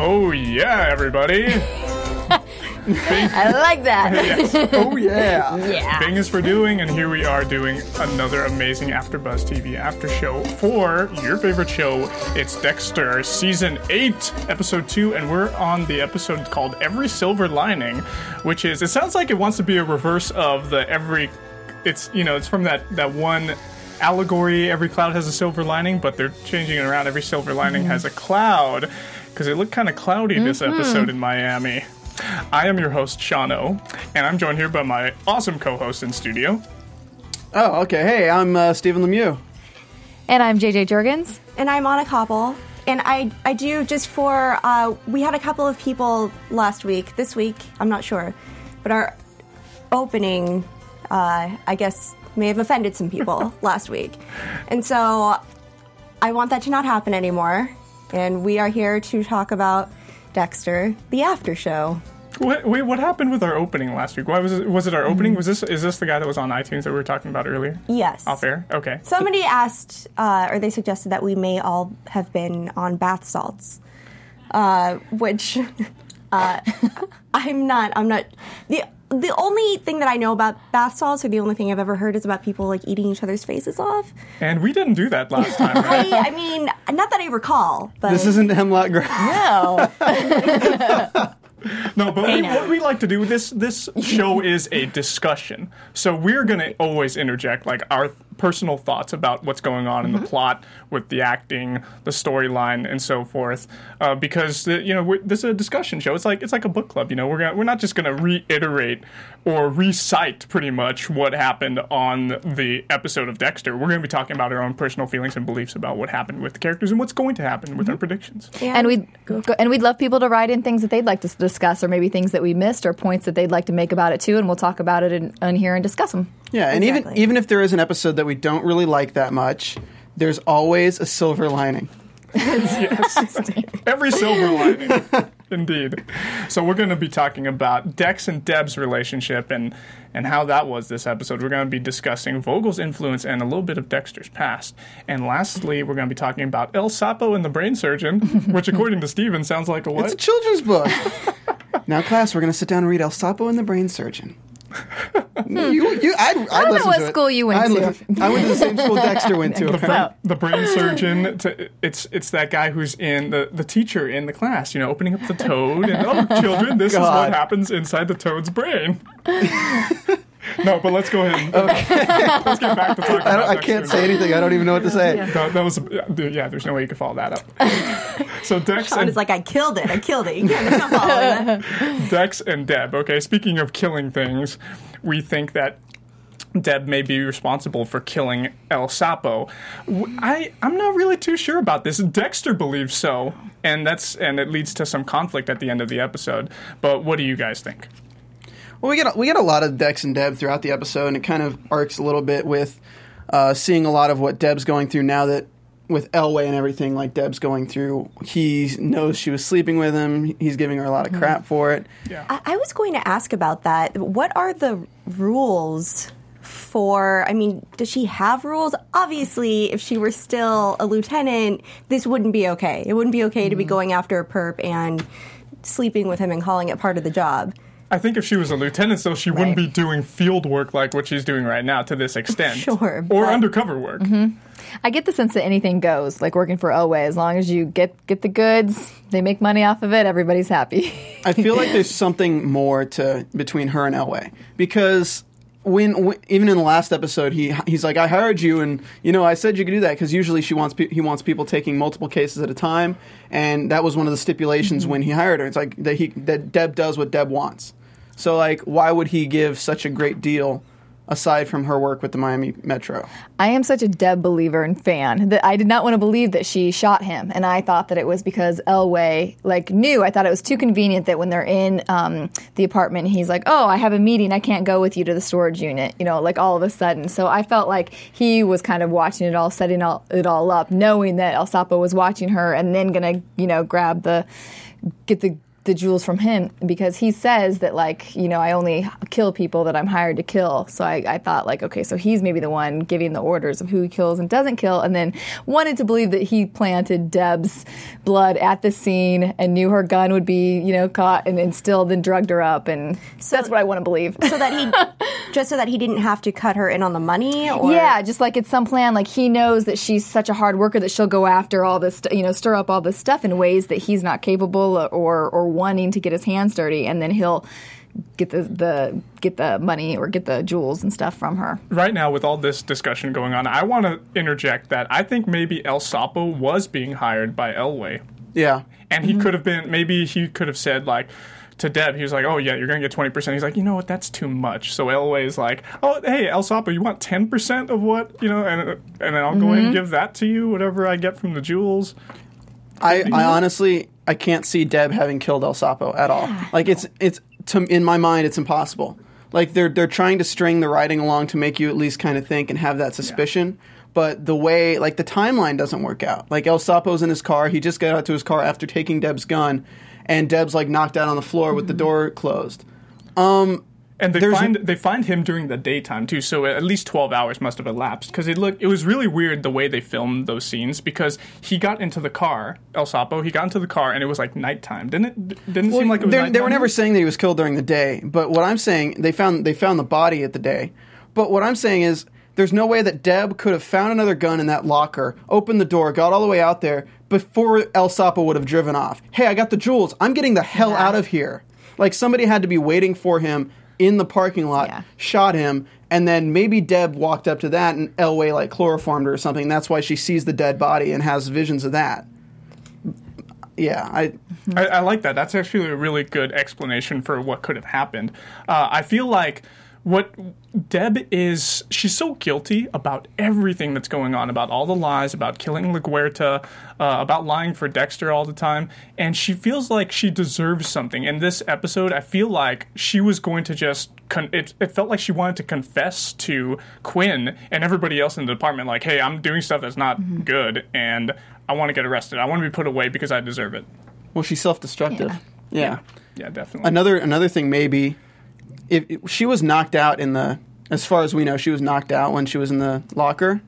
Oh yeah, everybody. I like that. yes. Oh yeah. Yeah. Bing is for doing, and here we are doing another amazing AfterBuzz TV after show for your favorite show. It's Dexter, season eight, episode two, and we're on the episode called "Every Silver Lining," which is it sounds like it wants to be a reverse of the every. It's you know it's from that that one allegory. Every cloud has a silver lining, but they're changing it around. Every silver lining mm-hmm. has a cloud because it looked kind of clowdy this episode in Miami. I am your host, Shano, and I'm joined here by my awesome co host in studio. Oh, okay. Hey, I'm uh, Stephen Lemieux. And I'm JJ Jurgens. and I'm Anna Koppel. And I, I do just for uh, we had a couple of people last week. This week, I'm not sure, but our opening, uh, I guess, may have offended some people last week, and so I want that to not happen anymore. And we are here to talk about Dexter, the after show. Wait, wait, what happened with our opening last week? Why was it? Was it our opening? Was this? Is this the guy that was on iTunes that we were talking about earlier? Yes. Off air. Okay. Somebody asked, uh, or they suggested that we may all have been on bath salts, uh, which uh, I'm not. I'm not. the The only thing that I know about bath salts, or the only thing I've ever heard, is about people like eating each other's faces off. And we didn't do that last time. Right? I, I mean, not that I recall, but This isn't Hemlock Grove. No. No, but we, what we like to do this this show is a discussion. So we're gonna always interject like our personal thoughts about what's going on in the plot with the acting, the storyline, and so forth. Uh, because the, you know we're, this is a discussion show. It's like it's like a book club. You know, we're gonna, we're not just gonna reiterate or recite pretty much what happened on the episode of Dexter. We're gonna be talking about our own personal feelings and beliefs about what happened with the characters and what's going to happen with our predictions. and we'd go, and we'd love people to write in things that they'd like to discuss, or maybe things that we missed, or points that they'd like to make about it too, and we'll talk about it in, in here and discuss them. Yeah, and even Exactly. even if there is an episode that we don't really like that much, there's always a silver lining. yes. Every silver lining. Indeed. So we're going to be talking about Dex and Deb's relationship and and how that was this episode. We're going to be discussing Vogel's influence and a little bit of Dexter's past. And lastly, we're going to be talking about El Sapo and the Brain Surgeon, which according to Steven sounds like a what? It's a children's book. now, class, we're going to sit down and read El Sapo and the Brain Surgeon. Hmm. you, you, I'd, I'd don't know what to it. school you went I'd to. li- I went to the same school Dexter went to. the, brain, the brain surgeon. To, it's it's that guy who's in the, the teacher in the class. You know, opening up the toad and oh, children, this is what happens inside the toad's brain. no, but let's go ahead. And, let's get back to talking. I, don't, about I can't Dexter. say anything. I don't even know what to say. That, that was yeah. There's no way you could follow that up. so Dex Sean and is like, I killed it. I killed it. You can't stop following that. Dex and Deb. Okay, speaking of killing things, we think that Deb may be responsible for killing El Sapo. I I'm not really too sure about this. Dexter believes so, and that's and it leads to some conflict at the end of the episode. But what do you guys think? Well, we get a, we get a lot of Dex and Deb throughout the episode, and it kind of arcs a little bit with uh, seeing a lot of what Deb's going through now that with Elway and everything like Deb's going through. He knows she was sleeping with him. He's giving her a lot of crap for it. I, I was going to ask about that. What are the rules for? I mean, does she have rules? Obviously, if she were still a lieutenant, this wouldn't be okay. It wouldn't be okay to be going after a perp and sleeping with him and calling it part of the job. I think if she was a lieutenant, though, she wouldn't be doing field work like what she's doing right now to this extent. Sure, Or but- undercover work. Mm-hmm. I get the sense that anything goes, like working for Elway. As long as you get get the goods, they make money off of it. Everybody's happy. I feel like there's something more to between her and Elway because when, when even in the last episode, he he's like, I hired you, and you know, I said you could do that because usually she wants pe- he wants people taking multiple cases at a time, and that was one of the stipulations mm-hmm. when he hired her. It's like that he that Deb does what Deb wants. So like, why would he give such a great deal? Aside from her work with the Miami Metro, I am such a Deb believer and fan that I did not want to believe that she shot him, and I thought that it was because Elway like knew. I thought it was too convenient that when they're in um, the apartment, he's like, "Oh, I have a meeting. I can't go with you to the storage unit." You know, like all of a sudden. So I felt like he was kind of watching it all, setting all, it all up, knowing that El Sapo was watching her, and then gonna you know grab the get the the jewels from him because he says that like you know I only kill people that I'm hired to kill. So I, I, thought like okay, so he's maybe the one giving the orders of who he kills and doesn't kill, and then wanted to believe that he planted Deb's blood at the scene and knew her gun would be you know caught and then still then drugged her up, and so, that's what I want to believe. So that he just so that he didn't have to cut her in on the money, or yeah, just like it's some plan. Like he knows that she's such a hard worker that she'll go after all this, you know, stir up all this stuff in ways that he's not capable or or wanting to get his hands dirty, and then he'll get the, the get the money or get the jewels and stuff from her. Right now, with all this discussion going on, I want to interject that I think maybe El Sapo was being hired by Elway. Yeah, and he mm-hmm. could have been. Maybe he could have said like to Deb, he was like, "Oh yeah, you're gonna get twenty percent." He's like, "You know what? That's too much." So Elway's like, "Oh hey, El Sapo, you want ten percent of what you know?" And and then I'll mm-hmm. go ahead and give that to you, whatever I get from the jewels. I, I honestly I can't see Deb having killed El Sapo at all. Like it's it's to, in my mind it's impossible. Like they're they're trying to string the writing along to make you at least kind of think and have that suspicion. Yeah. But the way like the timeline doesn't work out. Like El Sapo's in his car. He just got out to his car after taking Deb's gun, and Deb's like knocked out on the floor mm-hmm. with the mm-hmm. door closed. Um, and they find they find him during the daytime too, so at least twelve hours must have elapsed. Because it looked it was really weird the way they filmed those scenes because he got into the car, El Sapo, he got into the car and it was like nighttime. Didn't it? Didn't well, seem like it was. They were never saying that he was killed during the day, but what I'm saying they found they found the body at the day. But what I'm saying is there's no way that Deb could have found another gun in that locker, opened the door, got all the way out there before El Sapo would have driven off. Hey, I got the jewels. I'm getting the hell yeah. out of here. Like somebody had to be waiting for him in the parking lot, yeah. shot him, and then maybe Deb walked up to that and Elway like chloroformed her or something. That's why she sees the dead body and has visions of that. Yeah, I, I, I like that. That's actually a really good explanation for what could have happened. Uh, I feel like what Deb is, she's so guilty about everything that's going on, about all the lies, about killing LaGuerta, uh, about lying for Dexter all the time, and she feels like she deserves something. In this episode, I feel like she was going to just, con- it, it felt like she wanted to confess to Quinn and everybody else in the department, like, hey, I'm doing stuff that's not mm-hmm. good, and I want to get arrested. I want to be put away because I deserve it. Well, she's self-destructive. Yeah. yeah. Yeah, definitely. Another another thing maybe if, she was knocked out in the as far as we know, she was knocked out when she was in the locker.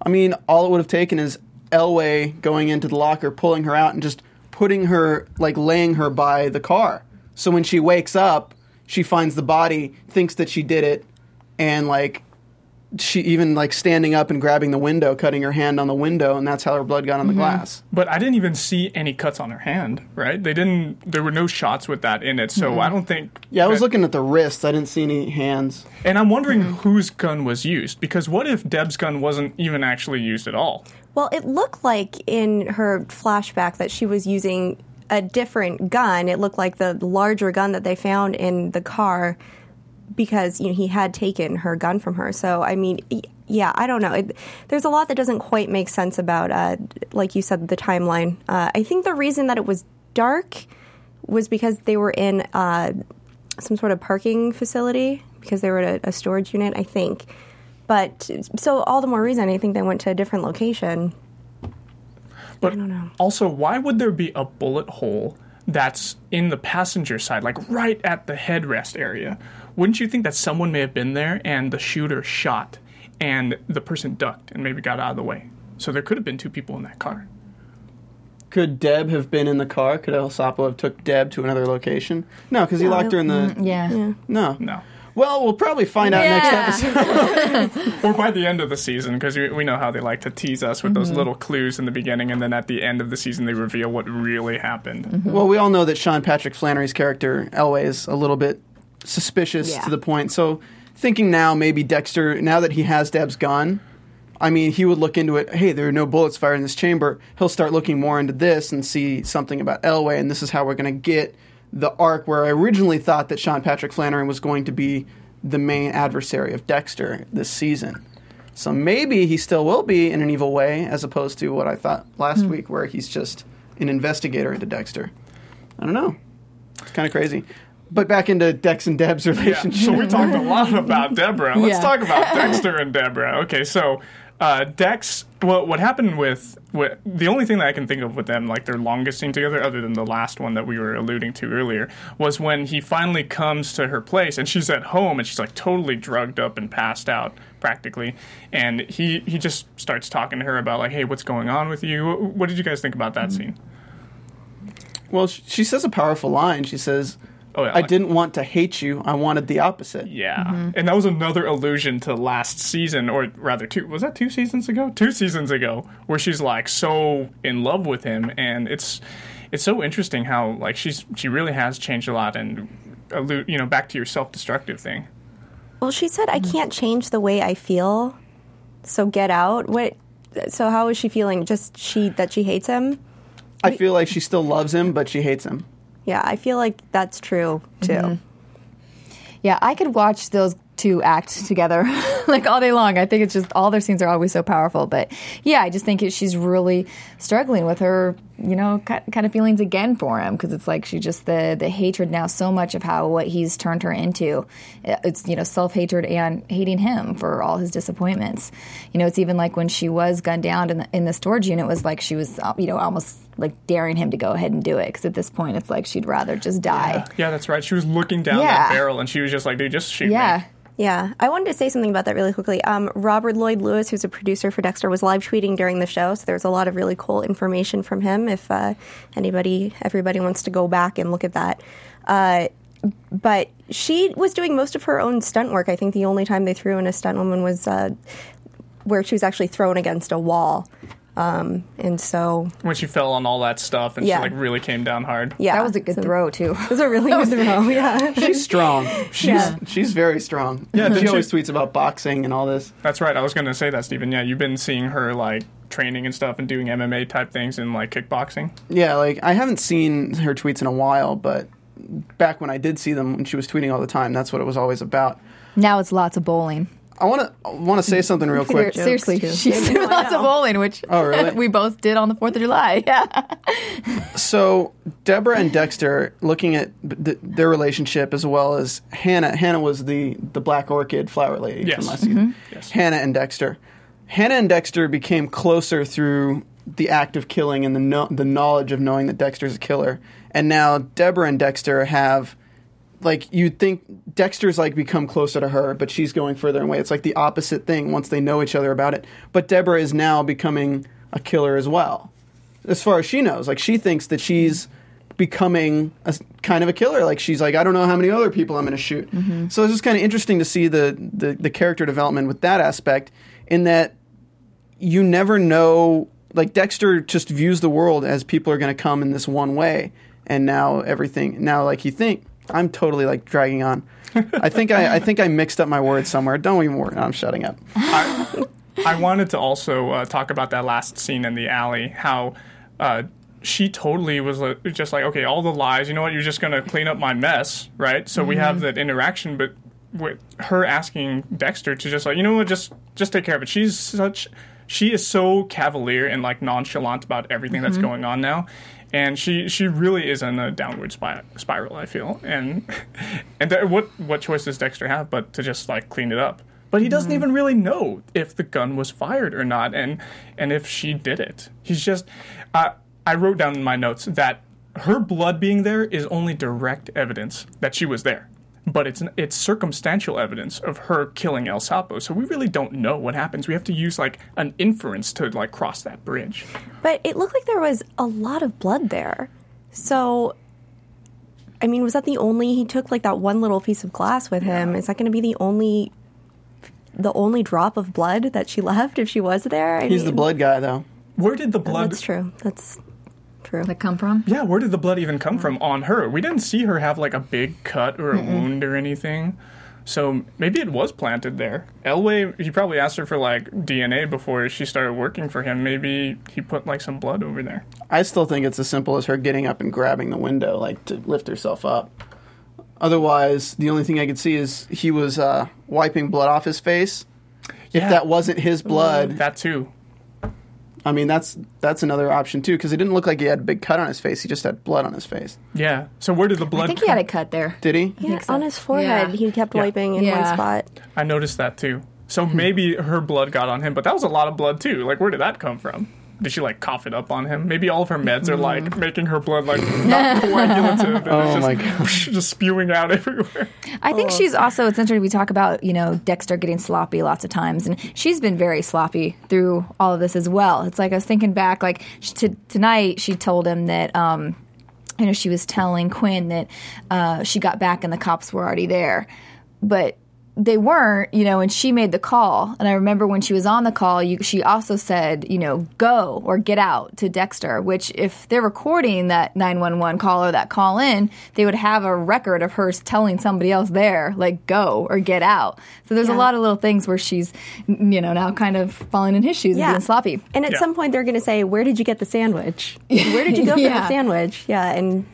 I mean, all it would have taken is Elway going into the locker, pulling her out, and just putting her, like, laying her by the car. So when she wakes up, she finds the body, thinks that she did it, and, like, she even like standing up and grabbing the window, cutting her hand on the window, and that's how her blood got on the mm-hmm. glass. But I didn't even see any cuts on her hand. Right? They didn't. There were no shots with that in it, so mm-hmm. I don't think. Yeah, I was looking at the wrists. I didn't see any hands. And I'm wondering mm-hmm. whose gun was used because what if Deb's gun wasn't even actually used at all? Well, it looked like in her flashback that she was using a different gun. It looked like the larger gun that they found in the car because you know he had taken her gun from her. So I mean, yeah, I don't know. It, there's a lot that doesn't quite make sense about, uh, like you said, the timeline. Uh, I think the reason that it was dark was because they were in uh, some sort of parking facility because they were at a, a storage unit. I think, but so all the more reason I think they went to a different location. But also, why would there be a bullet hole that's in the passenger side, like right at the headrest area? wouldn't you think that someone may have been there and the shooter shot and the person ducked and maybe got out of the way? So there could have been two people in that car. Could Deb have been in the car? Could El Sapo have took Deb to another location? No, because he locked her in the. Mm, yeah. yeah. No. No. Well, we'll probably find out yeah. next episode. or by the end of the season, because we, we know how they like to tease us with mm-hmm. those little clues in the beginning, and then at the end of the season, they reveal what really happened. Mm-hmm. Well, we all know that Sean Patrick Flanery's character, Elway, is a little bit suspicious yeah. to the point. So thinking now maybe Dexter, now that he has Deb's gun, I mean, he would look into it. Hey, there are no bullets fired in this chamber. He'll start looking more into this and see something about Elway, and this is how we're going to get the arc where I originally thought that Sean Patrick Flanery was going to be the main adversary of Dexter this season. So maybe he still will be in an evil way, as opposed to what I thought last week, where he's just an investigator into Dexter. I don't know. It's kind of crazy. But back into Dex and Deb's Yeah, relationship. so we talked a lot about Deborah. Let's Yeah. talk about Dexter and Deborah. Okay, so uh, Dex, well, what happened with, with the only thing that I can think of with them, like their longest scene together, other than the last one that we were alluding to earlier, was when he finally comes to her place and she's at home and she's like totally drugged up and passed out practically, and he he just starts talking to her about like, hey, what's going on with you? What, what did you guys think about that mm-hmm. scene? Well, she says a powerful line. She says, Oh, yeah, I like- didn't want to hate you. I wanted the opposite. Yeah, mm-hmm. and that was another allusion to last season, or rather, two was that two seasons ago? Two seasons ago, where she's like so in love with him, and it's it's so interesting how like she's she really has changed a lot, and allude you know back to your self destructive thing. Well, she said, "I can't change the way I feel, so get out." What? So how is she feeling? Just she that she hates him? I feel like she still loves him, but she hates him. Yeah, I feel like that's true too. Mm-hmm. Yeah, I could watch those two act together like all day long. I think it's just all their scenes are always so powerful. But yeah, I just think it, she's really struggling with her, you know, kind of feelings again for him because it's like she just the the hatred now so much of how what he's turned her into. It's you know self hatred and hating him for all his disappointments. You know, it's even like when she was gunned down in the, in the storage unit, it was like she was uh, you know almost like daring him to go ahead and do it because at this point it's like she'd rather just die. Yeah, that's right. She was looking down Yeah. that barrel, and she was just like, "Dude, just shoot Yeah. me." Yeah, I wanted to say something about that really quickly. Um, Robert Lloyd Lewis, who's a producer for Dexter, was live tweeting during the show, so there's a lot of really cool information from him. If uh, anybody, everybody wants to go back and look at that. Uh, but she was doing most of her own stunt work. I think the only time they threw in a stunt woman was uh, where she was actually thrown against a wall. Um, and so, When she fell on all that stuff, and Yeah. she like really came down hard. yeah, That was a good so- throw too. It was a really good throw. Yeah, She's strong. She's Yeah. she's very strong. Yeah, she always tweets about boxing and all this. That's right. I was going to say that, Stephen. Yeah, you've been seeing her like training and stuff, and doing MMA type things and like kickboxing. Yeah, like I haven't seen her tweets in a while, but back when I did see them when she was tweeting all the time, that's what it was always about. Now it's lots of bowling. I want to want to say something real quick. Seriously, too. she's doing I lots of bowling, which Oh, really? we both did on the Fourth of July. Yeah, So Deborah and Dexter, looking at th- their relationship as well as Hannah. Hannah was the the black orchid flower lady Yes. from last season. Mm-hmm. Yes. Hannah and Dexter. Hannah and Dexter became closer through the act of killing and the no- the knowledge of knowing that Dexter's a killer. And now Deborah and Dexter have like you'd think Dexter's like become closer to her, but she's going further away. It's like the opposite thing once they know each other about it. But Deborah is now becoming a killer as well, as far as she knows. Like she thinks that she's becoming a kind of a killer. Like she's like, I don't know how many other people I'm going to shoot. Mm-hmm. So it's just kind of interesting to see the, the the character development with that aspect. In that you never know. Like Dexter just views the world as people are going to come in this one way, and now everything. Now, like you think, I'm totally like dragging on. I think I, I think I mixed up my words somewhere. Don't even worry. I'm shutting up. I, I wanted to also uh, talk about that last scene in the alley. How uh, she totally was like, just like, okay, all the lies. You know what? You're just gonna clean up my mess, right? So we have that interaction, but with her asking Dexter to just like, you know what? Just just take care of it. She's such. She is so cavalier and like nonchalant about everything that's going on now. And she, she really is in a downward spi- spiral. I feel, and and th- what what choice does Dexter have but to just like clean it up? but he doesn't even really know if the gun was fired or not and and if she did it he's just uh, i wrote down in my notes that her blood being there is only direct evidence that she was there but it's it's circumstantial evidence of her killing El Sapo. So we really don't know what happens. We have to use like an inference to like cross that bridge. But it looked like there was a lot of blood there. So, I mean, was that the only he took like that one little piece of glass with him? Is that going to be the only the only drop of blood that she left if she was there? I He's the blood guy, though. Where did the blood? That's true. That's true. that come from. Yeah, where did the blood even come from on her? We didn't see her have like a big cut or a wound or anything. So maybe it was planted there. Elway, he probably asked her for like DNA before she started working for him. Maybe he put like some blood over there. I still think it's as simple as her getting up and grabbing the window, like to lift herself up. Otherwise, the only thing I could see is he was uh, wiping blood off his face. Yeah. If that wasn't his blood, That too. I mean that's that's another option too because it didn't look like he had a big cut on his face. He just had blood on his face. Yeah. So where did the blood I think he had a cut there. Did he? Yeah, so. on his forehead, Yeah. he kept Yeah. wiping in Yeah. one spot. I noticed that too. So maybe her blood got on him, but that was a lot of blood too. Like, where did that come from? Did she like cough it up on him? Maybe all of her meds are like making her blood like not coagulative. And Oh it's just, my God. just spewing out everywhere. I think she's also. It's interesting. We talk about you know Dexter getting sloppy lots of times, and she's been very sloppy through all of this as well. It's like I was thinking back, like sh- to, tonight she told him that. Um, you know, she was telling Quinn that uh, she got back and the cops were already there, but they weren't. You know, and she made the call. And I remember when she was on the call, you, she also said, you know, go or get out to Dexter. Which, if they're recording that nine one one call or that call in, they would have a record of her telling somebody else there, like go or get out. So there's a lot of little things where she's, you know, now kind of falling in his shoes and being sloppy. And at Yeah. some point, they're going to say, "Where did you get the sandwich? Where did you go for the sandwich?" Yeah, and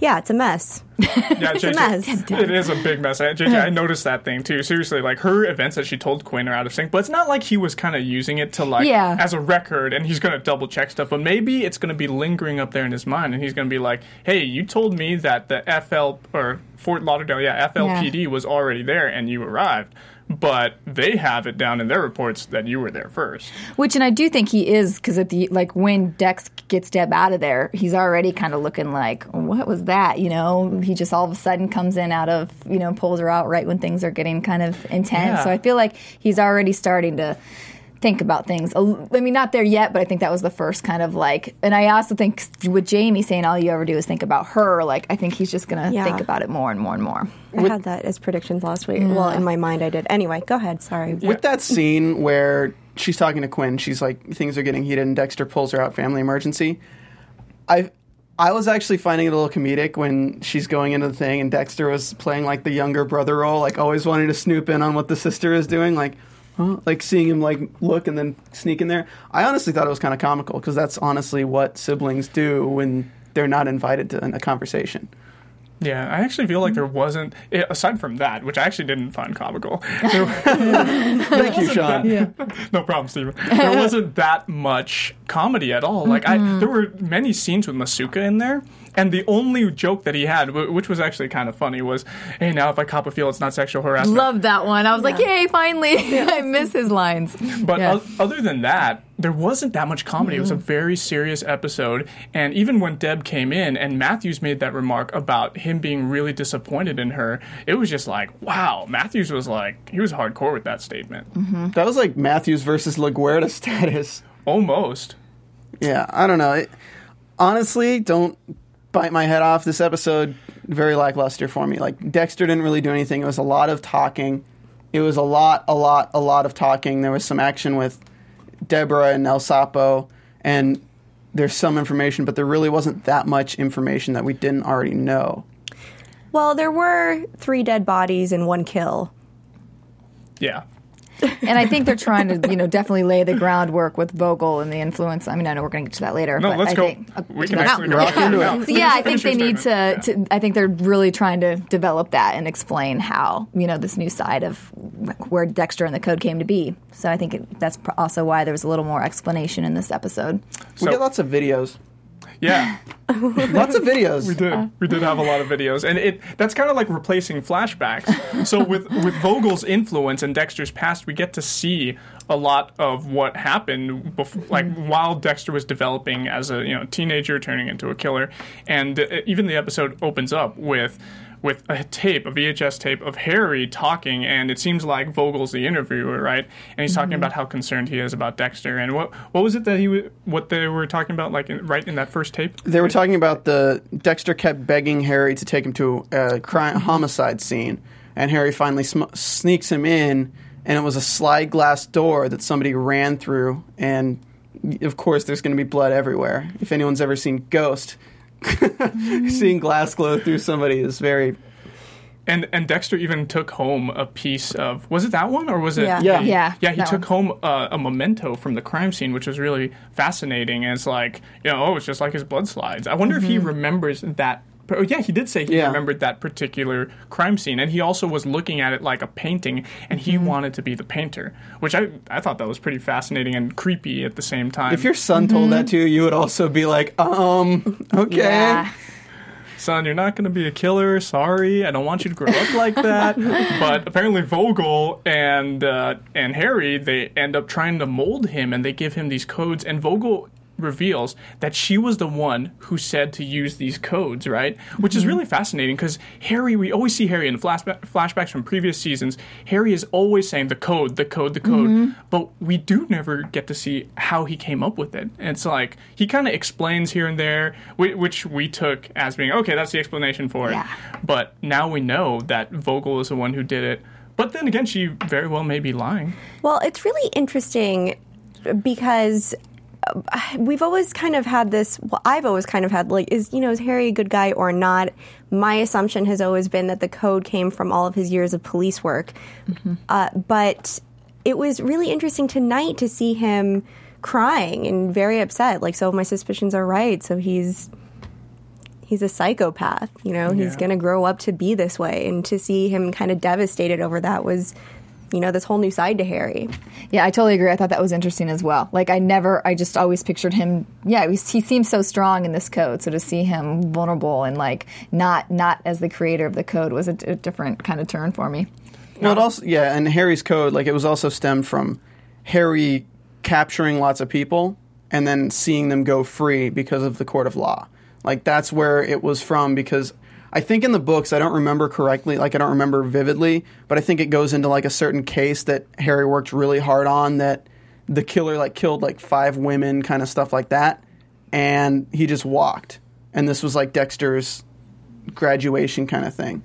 yeah, it's a mess. Yeah, It's a mess. It is a big mess. I- JJ, I noticed that thing too. Seriously, like her events that she told Quinn are out of sync, but it's not like he was kind of using it to like Yeah. as a record and he's going to double check stuff. But maybe it's going to be lingering up there in his mind, and he's going to be like, "Hey, you told me that the FL or Fort Lauderdale, yeah, FLPD was already there, and you arrived." But they have it down in their reports that you were there first. Which, and I do think he is because at the like when Dex gets Deb out of there, he's already kind of looking like, what was that? You know, he just all of a sudden comes in out of you know pulls her out right when things are getting kind of intense. Yeah. So I feel like he's already starting to think about things. I mean, not there yet, but I think that was the first kind of like. And I also think with Jamie saying all you ever do is think about her, like I think he's just gonna Yeah. think about it more and more and more. I had that as predictions last week. Well, in my mind, I did. Anyway, go ahead. Sorry. With that scene where she's talking to Quinn, she's like, things are getting heated, and Dexter pulls her out, family emergency. I, I was actually finding it a little comedic when she's going into the thing, and Dexter was playing like the younger brother role, like always wanting to snoop in on what the sister is doing, like, huh? like seeing him like look and then sneak in there. I honestly thought it was kind of comical because that's honestly what siblings do when they're not invited to a conversation. Yeah, I actually feel like there wasn't, eh, aside from that, which I actually didn't find comical. There, Thank you, Sean. no problem, Steven. There wasn't that much comedy at all. Like, I there were many scenes with Masuka in there, and the only joke that he had, which was actually kind of funny, was, "Hey, now if I cop a feel, it's not sexual harassment." Love that one. I was like, yay, finally! I miss his lines. But Yeah. o- other than that, there wasn't that much comedy. It was a mm-hmm. very serious episode. And even when Deb came in and Matthews made that remark about him being really disappointed in her, it was just like, wow. Matthews was like, he was hardcore with that statement. Mm-hmm. That was like Matthews versus LaGuerta status. Almost. Yeah, I don't know. It, honestly, don't bite my head off. This episode very lackluster for me. Like Dexter didn't really do anything. It was a lot of talking. It was a lot, a lot, a lot of talking. There was some action with Deborah and El Sapo, and there's some information, but there really wasn't that much information that we didn't already know. Well, there were three dead bodies and one kill. Yeah. And I think they're trying to, you know, definitely lay the groundwork with Vogel and the influence. I mean, I know we're going to get to that later. No, but let's I go. Think, uh, we can no. actually Rock go into it. So, yeah, I think they need to, statement. to. I think they're really trying to develop that and explain how you know this new side of where Dexter and the code came to be. So I think it, that's pr- also why there was a little more explanation in this episode. We So- get lots of videos. Yeah. Lots of videos. We did. We did have a lot of videos, and it that's kind of like replacing flashbacks. so with with Vogel's influence and Dexter's past, we get to see a lot of what happened, bef- like while Dexter was developing as a you know teenager, turning into a killer, and uh, even the episode opens up with. With a tape, a VHS tape of Harry talking, and it seems like Vogel's the interviewer, right? And he's talking mm-hmm. about how concerned he is about Dexter, and what what was it that he wa- what they were talking about, like in, right in that first tape? They were talking about the Dexter kept begging Harry to take him to a crime homicide scene, and Harry finally sm- sneaks him in, and it was a slide glass door that somebody ran through, and of course there's going to be blood everywhere. If anyone's ever seen Ghost, seeing glass glow through somebody is very And and Dexter even took home a piece of was it that one or was it Yeah. Yeah. Yeah, yeah he that took home uh, a memento from the crime scene which was really fascinating. And it's like you know oh it's just like his blood slides. I wonder if he remembers that oh yeah he did say he Yeah. remembered that particular crime scene and he also was looking at it like a painting and he wanted to be the painter which I I thought that was pretty fascinating and creepy at the same time If your son told that to you, you would also be like, um, okay. Yeah. son, you're not going to be a killer. Sorry, I don't want you to grow up like that. but apparently, Vogel and uh, and Harry they end up trying to mold him, and they give him these codes. And Vogel reveals that she was the one who said to use these codes, right? Which is mm-hmm. really fascinating because Harry, we always see Harry in flashbacks from previous seasons. Harry is always saying the code, the code, the code, mm-hmm. but we do never get to see how he came up with it. And it's like he kind of explains here and there, which we took as being okay. That's the explanation for it. Yeah. But now we know that Vogel is the one who did it. But then again, she very well may be lying. Well, it's really interesting because we've always kind of had this. Well, I've always kind of had like, is you know, is Harry a good guy or not? My assumption has always been that the code came from all of his years of police work, uh, but it was really interesting tonight to see him crying and very upset. Like, so my suspicions are right. So he's he's a psychopath. You know, he's going to grow up to be this way, and to see him kind of devastated over that was, you know, this whole new side to Harry. Yeah, I totally agree. I thought that was interesting as well. Like, I never, I just always pictured him. Yeah, he, he seems so strong in this code. So to see him vulnerable and like not not as the creator of the code was a, d- a different kind of turn for me. Well, it also yeah, and Harry's code like it was also stemmed from Harry capturing lots of people and then seeing them go free because of the court of law. Like that's where it was from because I think in the books I don't remember correctly, like I don't remember vividly, but I think it goes into like a certain case that Harry worked really hard on that the killer like killed like five women kind of stuff like that and he just walked. And this was like Dexter's graduation kind of thing.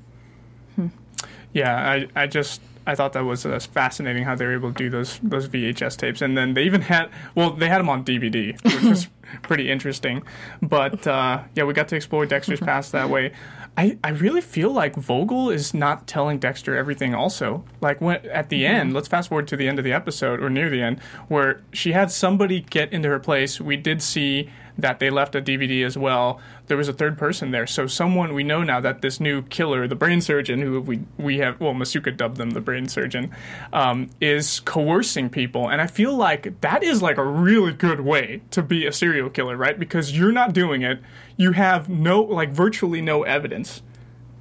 Yeah, I, I just I thought that was uh, fascinating how they were able to do those those VHS tapes, and then they even had well they had them on DVD, which was pretty interesting. But uh, yeah, we got to explore Dexter's past that way. I, I really feel like Vogel is not telling Dexter everything. Also, like when at the end, let's fast forward to the end of the episode or near the end, where she had somebody get into her place. We did see that they left a DVD as well. There was a third person there, so someone we know now that this new killer, the brain surgeon, who we we have well Masuka dubbed them the brain surgeon, um, is coercing people, and I feel like that is like a really good way to be a serial killer, right? Because you're not doing it, you have no like virtually no evidence.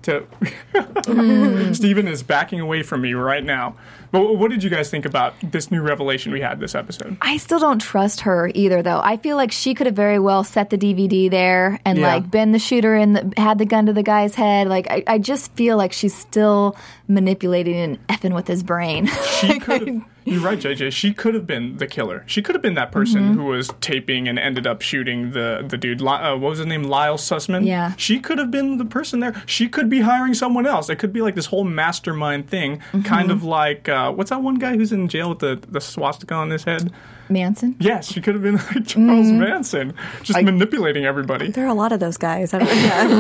To mm. Stephen is backing away from me right now. But what did you guys think about this new revelation we had this episode? I still don't trust her either, though. I feel like she could have very well set the DVD there and Yeah. like been the shooter and the, had the gun to the guy's head. Like I, I just feel like she's still manipulating and effing with his brain. She could have. You're right, JJ. She could have been the killer. She could have been that person Mm-hmm. who was taping and ended up shooting the the dude. Uh, what was his name? Lyle Sussman. Yeah. She could have been the person there. She could be hiring someone else. It could be like this whole mastermind thing, Mm-hmm. kind of like uh, what's that one guy who's in jail with the the swastika on his head? Manson. Yes, she could have been like Charles Mm-hmm. Manson, just manipulating everybody. There are a lot of those guys. I don't,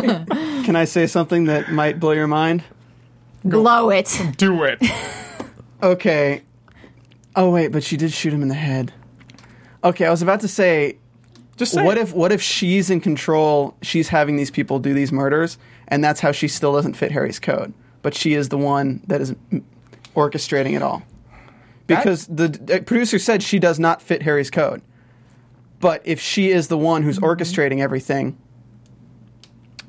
yeah. Can I say something that might blow your mind? Blow it. Do it. Okay. Oh wait, but she did shoot him in the head. Okay, I was about to say, Just say what it. if what if she's in control? She's having these people do these murders, and that's how she still doesn't fit Harry's code. But she is the one that is orchestrating it all. Because the, the uh, producer said she does not fit Harry's code. But if she is the one who's mm-hmm. orchestrating everything,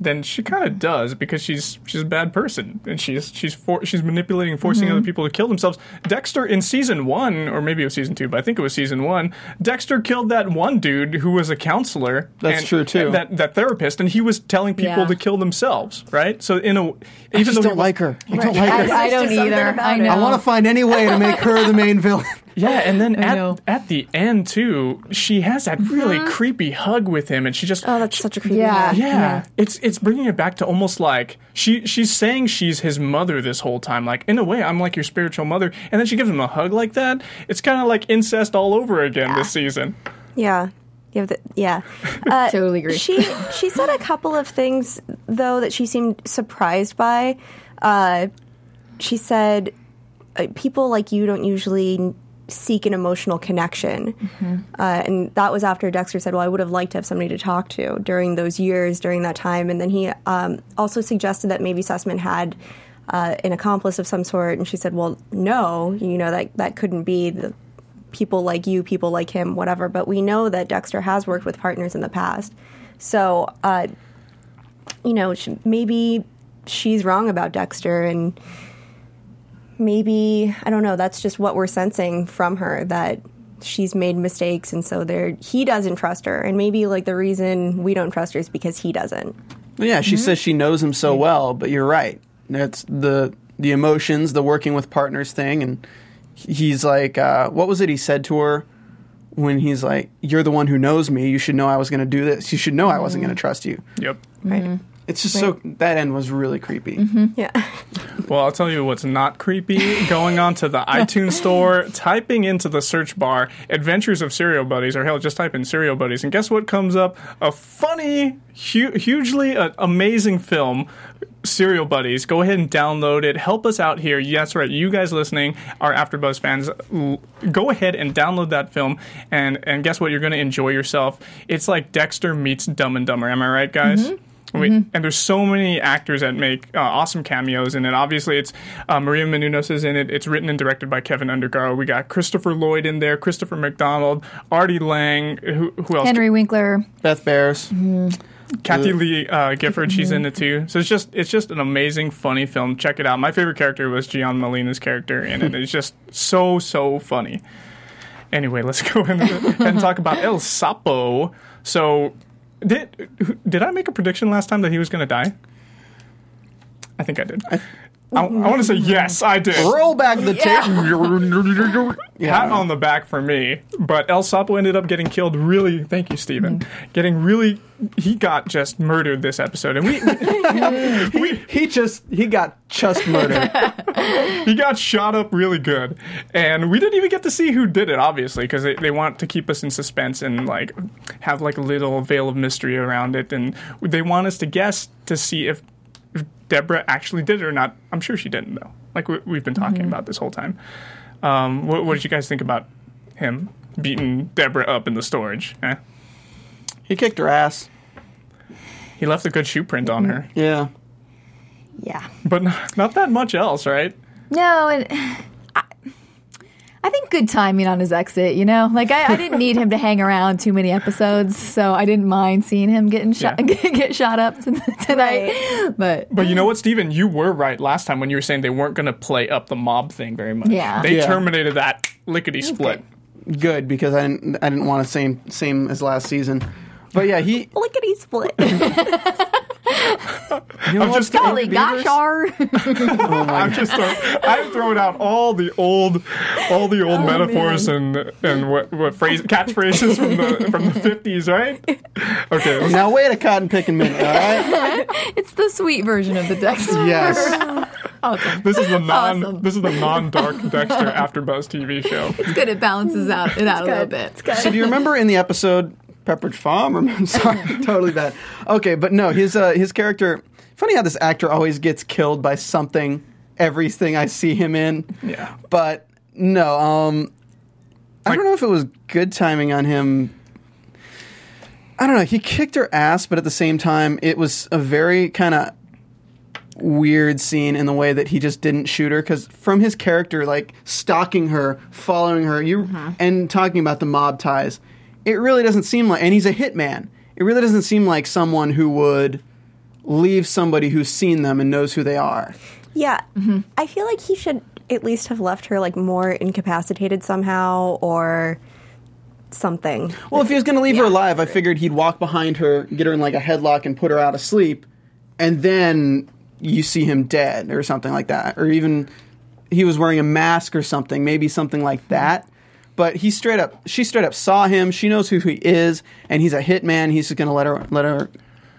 then she kind of does because she's she's a bad person and she's she's for, she's manipulating and forcing other mm-hmm. people to kill themselves. Dexter in season one or maybe it was season two, but I think it was season one. Dexter killed that one dude who was a counselor. That's and- true, too. and That that therapist, and he was telling people Yeah. to kill themselves. Right. So in a even I just though he don't was- like her. I don't like her. I, I don't There's just something either. I know. I want to find any way to make her the main villain. Yeah, and then at, at the end too, she has that really Mm-hmm. creepy hug with him, and she just oh, that's such a creepy. Yeah. hug. Yeah, it's it's bringing it back to almost like she she's saying she's his mother this whole time. Like in a way, I'm like your spiritual mother, and then she gives him a hug like that. It's kind of like incest all over again this season. Yeah. You have the, yeah. Uh, Totally agree. She she said a couple of things though that she seemed surprised by. uh, she said, uh, "People like you don't usually." Seek an emotional connection, uh, and that was after Dexter said, "Well, I would have liked to have somebody to talk to during those years, during that time." And then he um, also suggested that maybe Sussman had uh, an accomplice of some sort, and she said, "Well, no, you know that that couldn't be the people like you, people like him, whatever." But we know that Dexter has worked with partners in the past, so uh, you know maybe she's wrong about Dexter, and maybe I don't know. That's just what we're sensing from her that she's made mistakes, and so there he doesn't trust her, and maybe like the reason we don't trust her is because he doesn't. Yeah, she mm-hmm. says she knows him so well, but you're right. That's the the emotions, the working with partners thing, and he's like, uh, what was it he said to her when he's like, "You're the one who knows me. You should know I was going to do this. You should know I wasn't going to mm-hmm. trust you." Yep. Right. Mm-hmm. It's just so that end was really creepy. Yeah. Well, I'll tell you what's not creepy. Going on to the iTunes store, typing into the search bar "Adventures of Serial Buddies" or hell, just type in "Serial Buddies" and guess what comes up? A funny, hu- hugely uh, amazing film. Serial Buddies. Go ahead and download it. Help us out here. Yes, right. You guys listening, our AfterBuzz fans, l- go ahead and download that film. And and guess what? You're going to enjoy yourself. It's like Dexter meets Dumb and Dumber. Am I right, guys? We, And there's so many actors that make uh, awesome cameos in it. Obviously, it's uh, Maria Menounos is in it. It's written and directed by Kevin Undergaro. We got Christopher Lloyd in there, Christopher McDonald, Artie Lange. Who, who else? Henry Winkler. Beth Behrs. Kathie Lee uh, Gifford. She's in it too. So it's just it's just an amazing, funny film. Check it out. My favorite character was Gian Molina's character in it. It's just so so funny. Anyway, let's go in and talk about El Sapo. So, did did I make a prediction last time that he was going to die? I think I did. I, I, want to say yes, I did. Roll back the tape. Pat on the back for me. But El Sapo ended up getting killed really. Thank you, Steven. Getting really. He got just murdered this episode, and we we He just he got just murdered. he got shot up really good. And we didn't even get to see who did it obviously because they, they want to keep us in suspense and like have like a little veil of mystery around it. And they want us to guess to see if, if deborah actually did it or not. I'm sure she didn't though. Like we, we've been talking about this whole time. Um, what, what did you guys think about him beating deborah up in the storage? Eh? he kicked her ass. he left a good shoe print on her. Yeah. Yeah. but not, not that much else right No, and I, I think good timing on his exit. You know, like I, I didn't need him to hang around too many episodes, so I didn't mind seeing him getting shot, Yeah. get shot up t- tonight. But But you know what, Steven? You were right last time when you were saying they weren't going to play up the mob thing very much. Yeah. They Yeah. terminated that lickety split. Good because I didn't I didn't want the same same as last season. But yeah, he Lickety split. you know I'm what, just- Steve golly Beavers? gosh, R. I'm just throwing, I'm throwing out all the old, all the old oh, metaphors and and what what phrase catchphrases from the from the 50s, right? Okay. Now wait a cotton picking minute, all right? it's the sweet version of the Dexter. Yes. awesome. This is the non Awesome. this is the non dark Dexter After Buzz TV show. It's good. It balances out it out a little bit. It's good. So do you remember in the episode Pepperidge Farm? Or, I'm sorry, totally bad. Okay, but no, his uh, his character. Funny how this actor always gets killed by something. Everything I see him in. Yeah. But no, um, I don't know if it was good timing on him. I don't know. He kicked her ass, but at the same time, it was a very kind of weird scene in the way that he just didn't shoot her because from his character, like stalking her, following her, you and talking about the mob ties, it really doesn't seem like. And he's a hitman. It really doesn't seem like someone who would leave somebody who's seen them and knows who they are. Yeah, mm-hmm. I feel like he should at least have left her like more incapacitated somehow or something. Well, if he was going to leave her alive, I figured he'd walk behind her, get her in like a headlock, and put her out of sleep, and then you see him dead or something like that, or even he was wearing a mask or something, maybe something like that. But he straight up, she straight up saw him. She knows who he is, and he's a hitman. He's just going to let her, let her.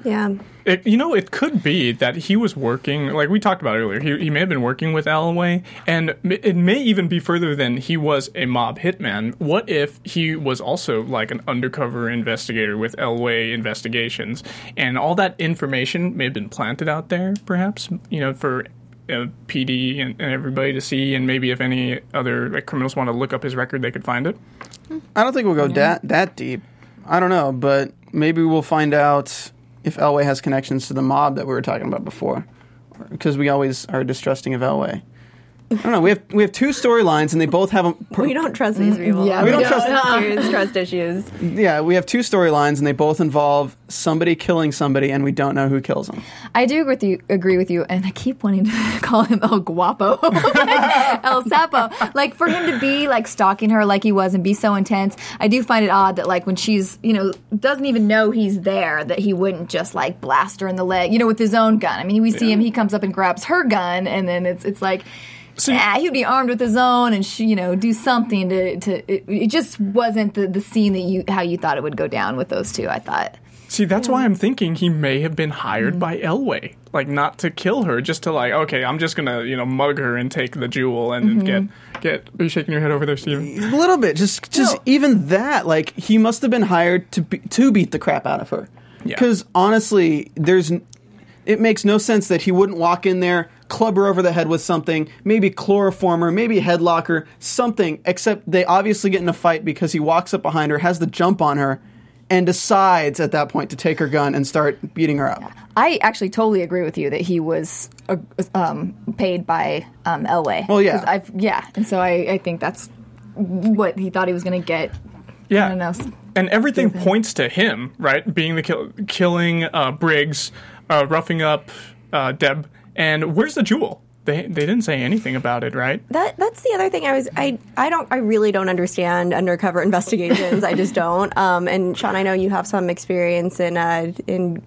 Yeah, It, you know, it could be that he was working, like we talked about earlier. He, he may have been working with Alloway, and it may even be further than he was a mob hitman. What if he was also like an undercover investigator with Elway Investigations, and all that information may have been planted out there, perhaps, you know, for uh, PD and, and everybody to see, and maybe if any other like criminals want to look up his record, they could find it. I don't think we'll go that that deep. I don't know, but maybe we'll find out if Elway has connections to the mob that we were talking about before, because we always are distrusting of Elway. I don't know. We have we have two storylines, and they both have a. We don't trust these people. yeah, we don't have trust- serious trust issues. Yeah, we have two storylines, and they both involve somebody killing somebody, and we don't know who kills them. I do agree with you. Agree with you, and I keep wanting to call him El Guapo, like El Sapo. Like for him to be like stalking her like he was and be so intense, I do find it odd that like when she's you know doesn't even know he's there, that he wouldn't just like blast her in the leg, you know, with his own gun. I mean, we see him; he comes up and grabs her gun, and then it's it's like. Yeah, he'd be armed with his own, and sh- you know, do something to. to it, it just wasn't the, the scene that you how you thought it would go down with those two. I thought. See, that's why I'm thinking he may have been hired mm-hmm. by Elway, like not to kill her, just to like, okay, I'm just gonna you know mug her and take the jewel and mm-hmm. get get. Are you shaking your head over there, Steven? A little bit, just just No. even that. Like he must have been hired to be, to beat the crap out of her. Yeah. Because honestly, there's it makes no sense that he wouldn't walk in there, club her over the head with something, maybe chloroform her, maybe headlock her, something. Except they obviously get in a fight because he walks up behind her, has the jump on her, and decides at that point to take her gun and start beating her up. I actually totally agree with you that he was uh, um, paid by um, Elway. Well, yeah. I've, yeah, and so I, I think that's what he thought he was going to get. Yeah. I don't know. And everything points to him, right? Being the kill- killing uh, Briggs, uh, roughing up uh, Deb, and where's the jewel? They they didn't say anything about it, right? That that's the other thing I was I I don't I really don't understand undercover investigations. I just don't. Um, and Sean, I know you have some experience in uh, in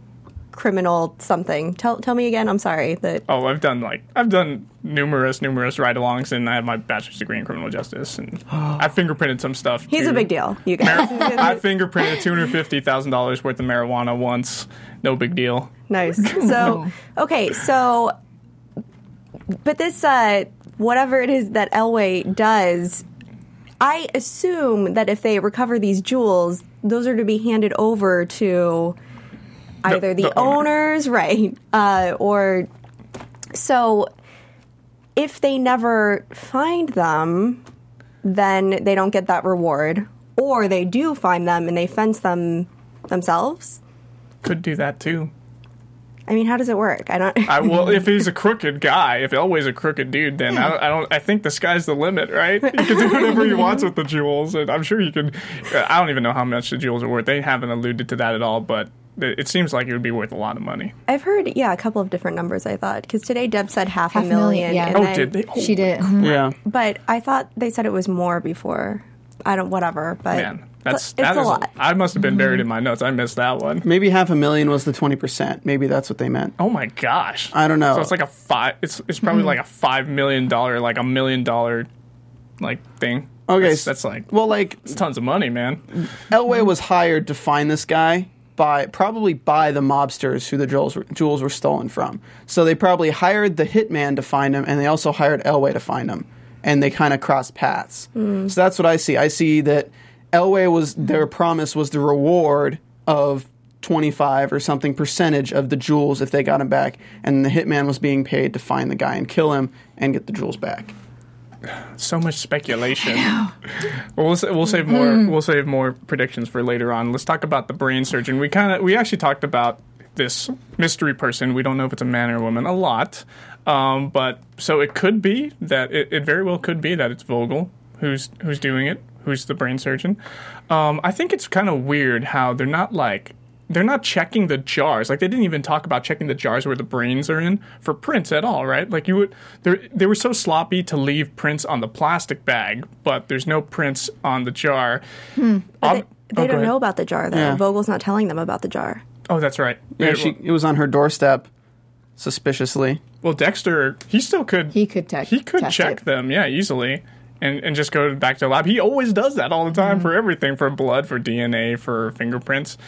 criminal something. Tell tell me again. I'm sorry that Oh, I've done like I've done numerous numerous ride-alongs, and I have my bachelor's degree in criminal justice, and I fingerprinted some stuff. he's too. a big deal. You Mar- guys, I fingerprinted two hundred fifty thousand dollars worth of marijuana once. No big deal. nice. So okay, so but this uh, whatever it is that Elway does. I assume that if they recover these jewels, those are to be handed over to either the, the owner. owners, right? Uh, or so if they never find them, then they don't get that reward, or they do find them and they fence them themselves. Could do that too. I mean, how does it work? I don't. I, well, if he's a crooked guy, if Elway's a crooked dude, then I, don't, I don't. I think the sky's the limit, right? He can do whatever he wants with the jewels, and I'm sure he can. I don't even know how much the jewels are worth. They haven't alluded to that at all, but it, it seems like it would be worth a lot of money. I've heard, yeah, a couple of different numbers. I thought because today Deb said half, Half a a million. million, yeah. and Oh, then- did they? Oh, She did. Yeah. But I thought they said it was more before. I don't, whatever. But Man, that's it's that a is lot. I must have been buried mm-hmm. in my notes. I missed that one. Maybe half a million was the twenty percent. Maybe that's what they meant. Oh my gosh! I don't know. So it's like a five. It's it's probably mm-hmm. like a five million dollar, like a million dollar, like thing. Okay, that's, that's like Well, like it's tons of money, man. Elway was hired to find this guy by probably by the mobsters who the jewels were, jewels were stolen from. So they probably hired the hitman to find him, and they also hired Elway to find him, and they kind of crossed paths. Mm. So that's what I see. I see that Elway was their promise was the reward of. 25 or something percentage of the jewels if they got him back and the hitman was being paid to find the guy and kill him and get the jewels back so much speculation. well, we'll, we'll save more. We'll save more predictions for later on. Let's talk about the brain surgeon. We kind of we actually talked about this mystery person. We don't know if it's a man or a woman a lot, um, but so it could be that it, it very well could be that it's Vogel who's who's doing it, who's the brain surgeon. Um, I think it's kind of weird how they're not like they're not checking the jars. Like they didn't even talk about checking the jars where the brains are in for prints at all, right? Like you would they they were so sloppy to leave prints on the plastic bag, but there's no prints on the jar. They, Um, they oh, don't know about the jar, though. Yeah. Vogel's not telling them about the jar. Oh, that's right. yeah, Yeah, she, well, it was on her doorstep suspiciously well, Dexter, he still could. He could te- He could test check it. them, yeah, easily, and and just go back to the lab. He always does that all the time for everything, for blood, for DNA, for fingerprints.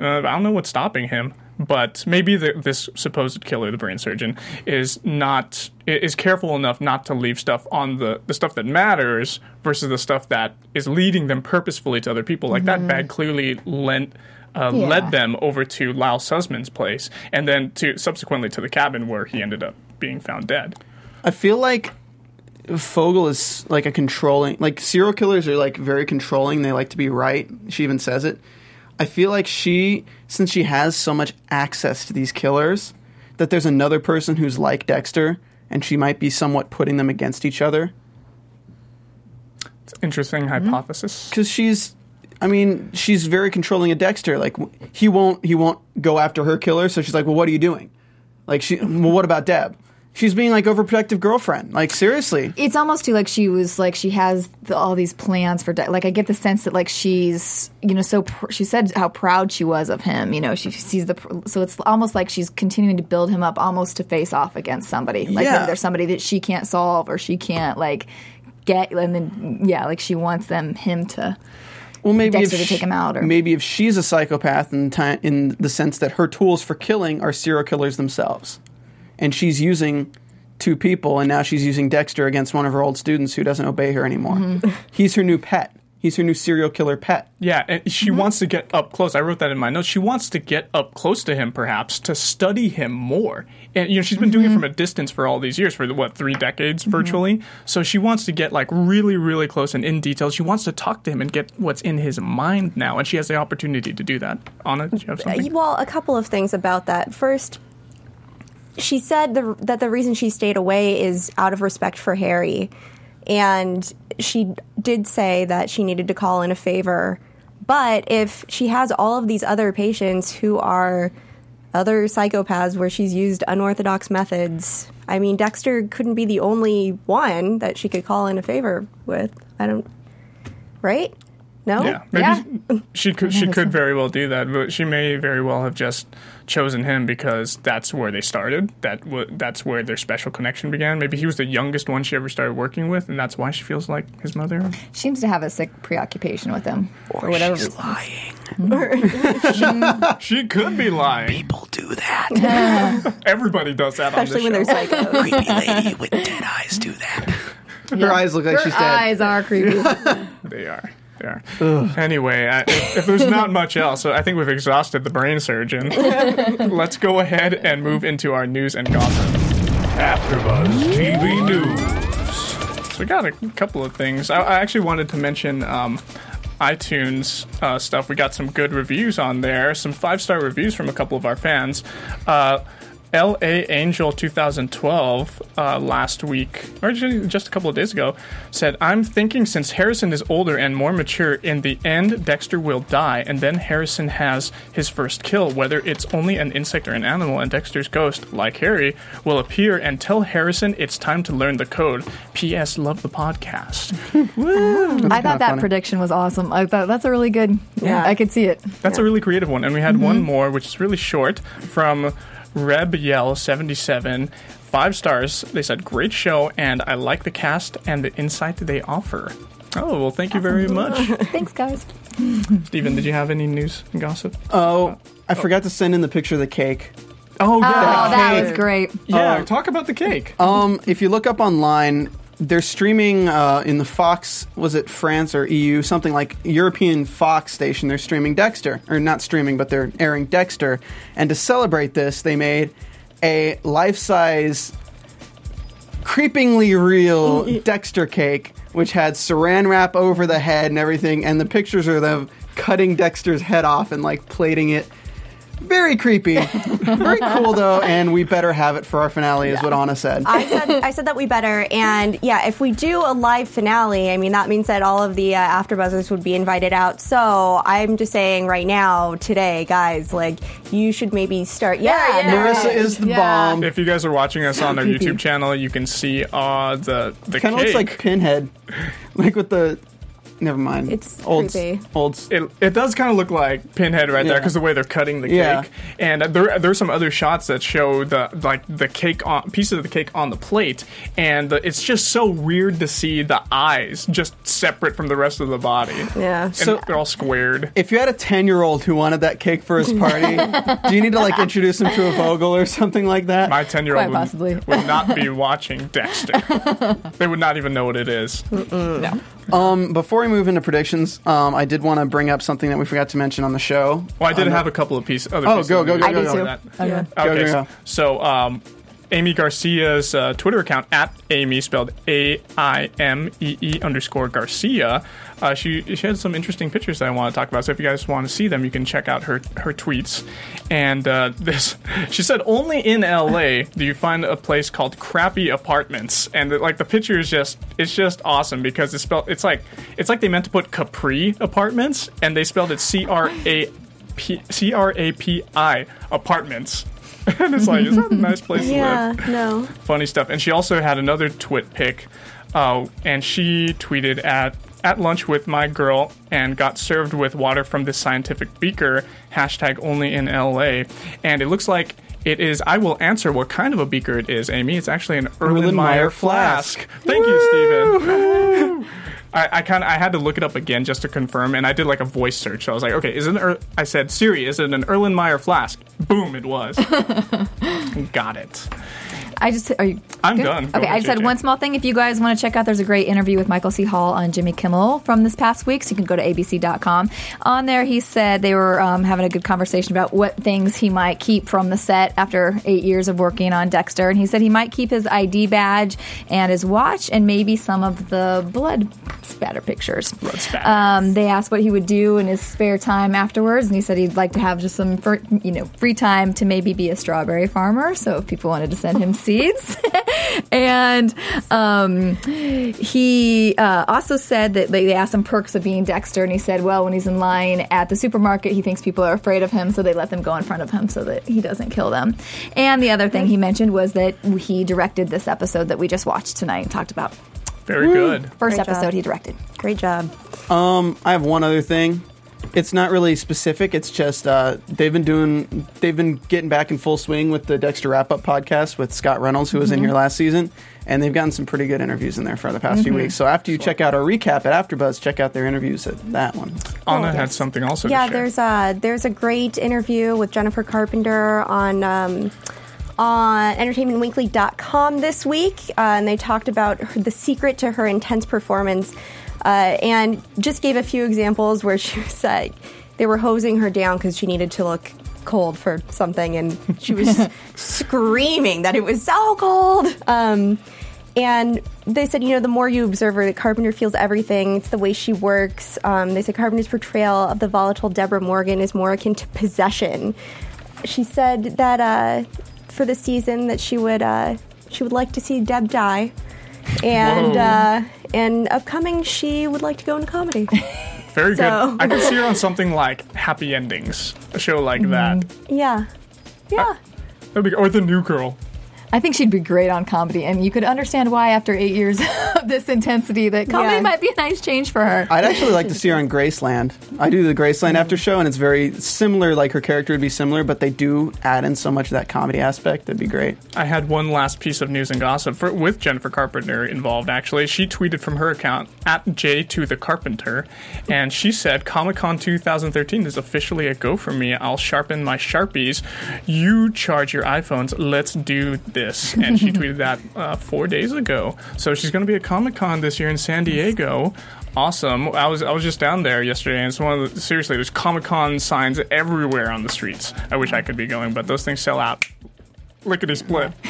Uh, I don't know what's stopping him, but maybe the, this supposed killer, the brain surgeon, is not is careful enough not to leave stuff on the the stuff that matters versus the stuff that is leading them purposefully to other people. Like that bag clearly lent. Uh, Yeah. led them over to Lyle Sussman's place, and then to subsequently to the cabin where he ended up being found dead. I feel like Vogel is like a controlling. Like serial killers are like very controlling. They like to be right. She even says it. I feel like she, since she has so much access to these killers, that there's another person who's like Dexter, and she might be somewhat putting them against each other. It's an interesting mm-hmm. hypothesis. because she's i mean she's very controlling of dexter like he won't he won't go after her killer so she's like well what are you doing like she well what about deb she's being like overprotective girlfriend. Like seriously. It's almost too like she was like she has the, all these plans for De- like I get the sense that like she's you know so pr- she said how proud she was of him you know she sees the pr- so it's almost like she's continuing to build him up almost to face off against somebody. Like Yeah. there's somebody that she can't solve or she can't like get and then yeah like she wants them him to well maybe Dexter if to take him out, or- maybe if she's a psychopath in, ti in the sense that her tools for killing are serial killers themselves and she's using two people and now she's using dexter against one of her old students who doesn't obey her anymore Mm-hmm. he's her new pet he's her new serial killer pet Yeah, and she mm-hmm. wants to get up close. I wrote that in my notes. She wants to get up close to him, perhaps, to study him more. And you know, she's been doing it mm-hmm. from a distance for all these years, for what three decades mm-hmm. virtually. So she wants to get like really, really close and in detail. She wants to talk to him and get what's in his mind now, and she has the opportunity to do that. Anna, do you have something? Well, a couple of things about that. First, she said the, that the reason she stayed away is out of respect for Harry. And she did say that she needed to call in a favor. But if she has all of these other patients who are other psychopaths where she's used unorthodox methods, I mean, Dexter couldn't be the only one that she could call in a favor with. I don't. Right? No? Yeah, maybe Yeah. she could. She could very well do that, but she may very well have just chosen him because that's where they started. That w- that's where their special connection began. Maybe he was the youngest one she ever started working with, and that's why she feels like his mother. She seems to have a sick preoccupation with him or whatever reason. lying She could be lying. people do that Everybody does that, Especially on when this they're show. psychos. creepy lady with dead eyes do that her eyes look like Her she's dead Her eyes are creepy. They are. They are. Anyway, I, if, if there's not much else, I think we've exhausted the brain surgeon. Let's go ahead and move into our news and gossip. AfterBuzz TV News. So we got a couple of things. I, I actually wanted to mention um, iTunes uh, stuff. We got some good reviews on there, some five star reviews from a couple of our fans. Uh, L.A. Angel 2012 uh, last week, or just a couple of days ago, said, I'm thinking since Harrison is older and more mature, in the end, Dexter will die, and then Harrison has his first kill, whether it's only an insect or an animal, and Dexter's ghost, like Harry, will appear and tell Harrison it's time to learn the code. P.S. Love the podcast. I thought that funny. prediction was awesome. I thought that's a really good. Yeah, Yeah. I could see it. That's a really creative one. And we had one more, which is really short, from Reb Yell 77. Five stars. They said, great show, and I like the cast and the insight that they offer. Oh, well, thank you very much. Thanks, guys. Stephen, did you have any news and gossip? oh i forgot to send in the picture of the cake Oh, Oh, that cake. was great. Yeah, Oh. talk about the cake. Um, if you look up online, they're streaming uh, in the Fox, was it France or EU, something like European Fox station. They're streaming Dexter, or not streaming, but they're airing Dexter. And to celebrate this, they made a life-size, creepingly real Dexter cake, which had Saran wrap over the head and everything. And the pictures are them cutting Dexter's head off and like plating it. Very creepy. Very cool though, and we better have it for our finale, is what Anna said. I said I said that we better, and yeah, if we do a live finale, I mean that means that all of the uh, AfterBuzzers would be invited out. So I'm just saying right now, today, guys, like you should maybe start. Yeah, yeah. no, Marissa is the Yeah. bomb. If you guys are watching us on our. YouTube channel, you can see uh, the the Kind of looks like Pinhead, like with the. Never mind. It's old, creepy. Old. it, it does kind of look like Pinhead right there because the way they're cutting the cake, Yeah. and there there's some other shots that show the like the cake on pieces of the cake on the plate, and the, it's just so weird to see the eyes just separate from the rest of the body. Yeah. and So- they're all squared. If you had a ten-year-old who wanted that cake for his party, do you need to like introduce him to a Vogel or something like that? My ten year old possibly. would, would not be watching Dexter. they would not even know what it is. No. Um, before we move into predictions, um, I did want to bring up something that we forgot to mention on the show. Well, I did Um, have a couple of pieces. Other Oh, pieces go, of go, news go, I go, do go. too. that. Okay. Yeah. Okay, go, so, so um, Aimee Garcia's uh, Twitter account at Amy spelled A I M E E underscore Garcia. Uh, she she had some interesting pictures that I want to talk about. So if you guys want to see them, you can check out her her tweets. And uh, this, she said, only in L.A. do you find a place called Crappy Apartments, and like the picture is just it's just awesome because it's spelled it's like it's like they meant to put Capri Apartments and they spelled it C R A P C R A P I Apartments. and it's like, is that a nice place to Yeah, live? no. funny stuff. And she also had another twit pic, uh, and she tweeted at at lunch with my girl and got served with water from this scientific beaker. Hashtag only in LA, and it looks like. It is. I will answer what kind of a beaker it is, Aimee. It's actually an Erlenmeyer Erlenmeyer flask. flask. Thank you, Stephen. I, I kind of I had to look it up again just to confirm, and I did like a voice search. So I was like, okay, is it? An er-? I said, Siri, is it an Erlenmeyer flask? Boom, it was. Got it. I just are you? I'm good? done. Go Okay, I just had one small thing. If you guys want to check out, there's a great interview with Michael C. Hall on Jimmy Kimmel from this past week. So you can go to abc.com. On there, he said they were um, having a good conversation about what things he might keep from the set after eight years of working on Dexter. And he said he might keep his ID badge and his watch and maybe some of the blood spatter pictures. Blood spatter. Um, they asked what he would do in his spare time afterwards, and he said he'd like to have just some, fr- you know, free time to maybe be a strawberry farmer. So if people wanted to send him seeds, and um, he uh, also said that they, they asked him perks of being Dexter, and he said, well, when he's in line at the supermarket, he thinks people are afraid of him, so they let them go in front of him so that he doesn't kill them. And the other thing he mentioned was that he directed this episode that we just watched tonight and talked about. Very good. First Great job. episode he directed. Great job. Um, I have one other thing. It's not really specific. It's just uh, they've been doing. They've been getting back in full swing with the Dexter Wrap Up podcast with Scott Reynolds, who was in here last season, and they've gotten some pretty good interviews in there for the past few weeks. So after you check out our recap at AfterBuzz, check out their interviews at that one. Anna had something also Yeah, to share. there's a there's a great interview with Jennifer Carpenter on um, on entertainmentweekly.com this week, uh, and they talked about her, the secret to her intense performance, uh, and just gave a few examples where she was like, they were hosing her down because she needed to look cold for something, and she was screaming that it was so cold. Um, and they said, you know, the more you observe her, that Carpenter feels everything. It's the way she works. Um, they said Carpenter's portrayal of the volatile Deborah Morgan is more akin to possession. She said that uh, for the season that she would uh, she would like to see Deb die, and uh, and upcoming she would like to go into comedy. Very so- good. I could see her on something like Happy Endings, a show like that. yeah, yeah. That'd be, or The New Girl. I think she'd be great on comedy, and you could understand why after eight years of this intensity that comedy Yeah. might be a nice change for her. I'd actually like to see her on Graceland. I do the Graceland after show, and it's very similar. Like her character would be similar, but they do add in so much of that comedy aspect. That'd be great. I had one last piece of news and gossip for, with Jennifer Carpenter involved. Actually, she tweeted from her account at J to the Carpenter, and she said, "Comic Con 2013 is officially a go for me. I'll sharpen my sharpies. You charge your iPhones. Let's do this." And she tweeted that uh, four days ago. So she's going to be at Comic Con this year in San Diego. Awesome! I was I was just down there yesterday, and it's one of the seriously. There's Comic Con signs everywhere on the streets. I wish I could be going, but those things sell out lickety split.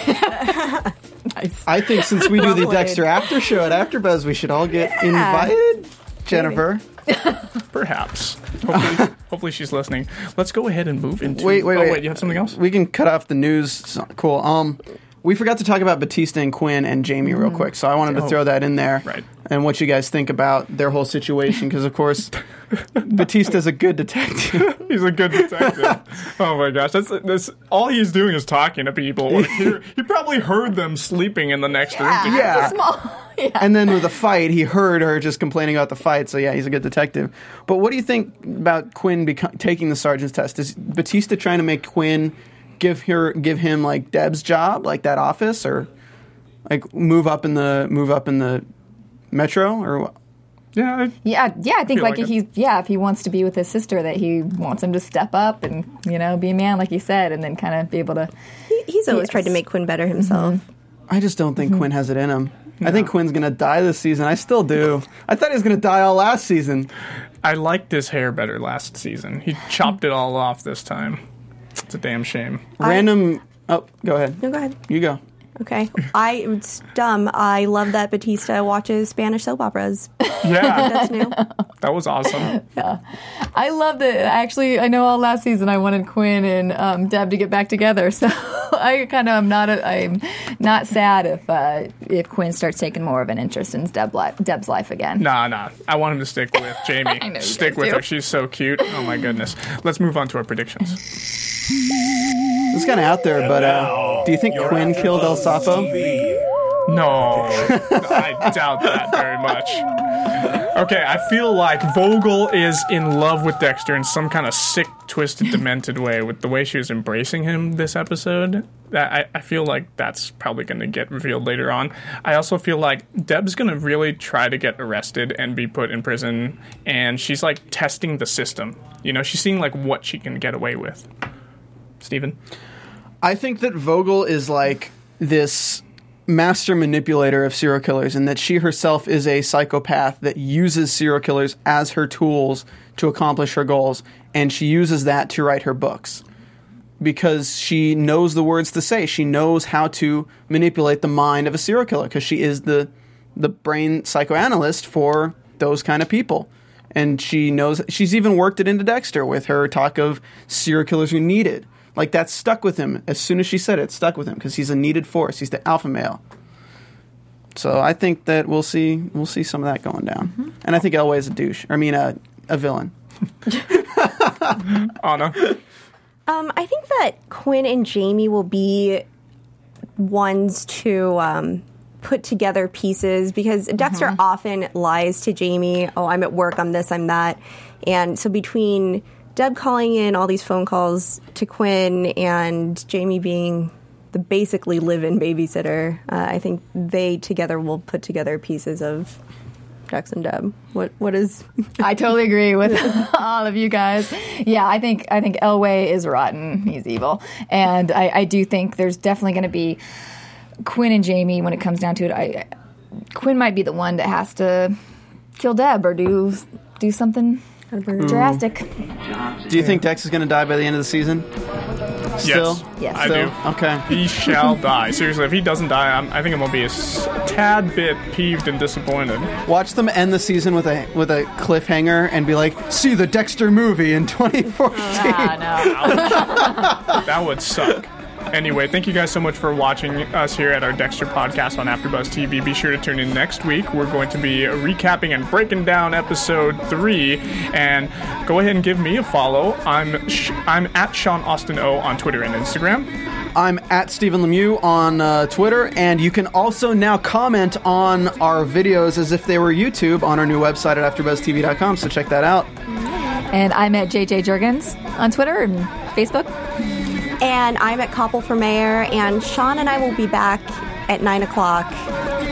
I think since we do the Dexter after show at AfterBuzz, we should all get invited. Jennifer, Perhaps. Hopefully, hopefully she's listening. Let's go ahead and move into. wait, wait, oh, wait. wait. You have something else? We can cut off the news. Cool. Um, we forgot to talk about Batista and Quinn and Jamie real quick, so I wanted to Oh. throw that in there. Right. And what you guys think about their whole situation, because of course, Batista's a good detective. He's a good detective. oh my gosh, that's that's all he's doing is talking to people. he, he probably heard them sleeping in the next room. together. Yeah. Small. yeah. and then with the fight, he heard her just complaining about the fight. So yeah, he's a good detective. But what do you think about Quinn beco- taking the sergeant's test? Is Batista trying to make Quinn give her give him like Deb's job, like that office, or like move up in the move up in the metro, or? Yeah, I- Yeah, yeah. I think feel like, like if he, yeah, if he wants to be with his sister, that he wants him to step up and you know be a man, like you said, and then kind of be able to. He, he's always Yes. tried to make Quinn better himself. Mm-hmm. I just don't think mm-hmm. Quinn has it in him. I think Quinn's gonna die this season. I still do. I thought he was gonna die all last season. I liked his hair better last season. He chopped it all off this time. It's a damn shame. Random. Oh, go ahead. No, go ahead. You go. Okay, I it's dumb. I love that Batista watches Spanish soap operas. Yeah, That's new. that was awesome. Yeah, I love that. Actually, I know all last season I wanted Quinn and um, Deb to get back together. So I kind of am not. A, I'm not sad if uh, if Quinn starts taking more of an interest in Deb life, Deb's life again. Nah, nah. I want him to stick with Jamie. I know you stick guys with do. her. She's so cute. Oh my goodness. Let's move on to our predictions. It's kind of out there, but uh, do you think Quinn killed El Sapo? No, I doubt that very much. Okay, I feel like Vogel is in love with Dexter in some kind of sick, twisted, demented way with the way she was embracing him this episode. That I, I feel like that's probably going to get revealed later on. I also feel like Deb's going to really try to get arrested and be put in prison, and she's like testing the system. You know, she's seeing like what she can get away with. Steven? I think that Vogel is like this master manipulator of serial killers and that she herself is a psychopath that uses serial killers as her tools to accomplish her goals and she uses that to write her books. Because she knows the words to say. She knows how to manipulate the mind of a serial killer because she is the the brain psychoanalyst for those kind of people. And she knows she's even worked it into Dexter with her talk of serial killers who needed like that stuck with him as soon as she said it, it stuck with him because he's a needed force. He's the alpha male. So I think that we'll see we'll see some of that going down. And I think Elway is a douche. Or I mean a a villain. Anna? Um, I think that Quinn and Jamie will be ones to um, put together pieces because Dexter often lies to Jamie. Oh, I'm at work. I'm this. I'm that. And so between Deb calling in all these phone calls to Quinn and Jamie being the basically live-in babysitter, uh, I think they together will put together pieces of and Deb. What what is? I totally agree with all of you guys. Yeah, I think I think Elway is rotten. He's evil, and I, I do think there's definitely going to be Quinn and Jamie when it comes down to it. I, Quinn might be the one that has to kill Deb or do do something drastic. Do you think Dex is going to die by the end of the season? Still? Yes. Yes. I Still? do. Okay. He shall die. Seriously, if he doesn't die, I'm, I think I'm gonna be a s- tad bit peeved and disappointed. Watch them end the season with a with a cliffhanger and be like, "See the Dexter movie in 2014." Ah, no. That would suck. Anyway, thank you guys so much for watching us here at our Dexter podcast on AfterBuzz TV. Be sure to tune in next week. We're going to be recapping and breaking down episode three. And go ahead and give me a follow. I'm sh- I'm at Sean Austin O on Twitter and Instagram. I'm at Stephen Lemieux on uh, Twitter, and you can also now comment on our videos as if they were YouTube on our new website at AfterBuzzTV.com. So check that out. and I'm at JJ Jurgens on Twitter and Facebook. And I'm at Koppel for Mayor, and Sean and I will be back at 9 o'clock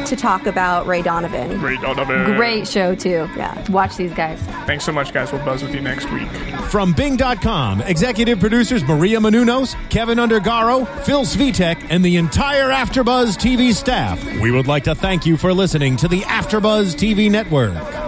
to talk about Ray Donovan. Great Donovan. Great show too. Yeah. Watch these guys. Thanks so much, guys. We'll buzz with you next week. From Bing.com, executive producers Maria Menounos, Kevin Undergaro, Phil Svitek, and the entire Afterbuzz TV staff, we would like to thank you for listening to the Afterbuzz TV network.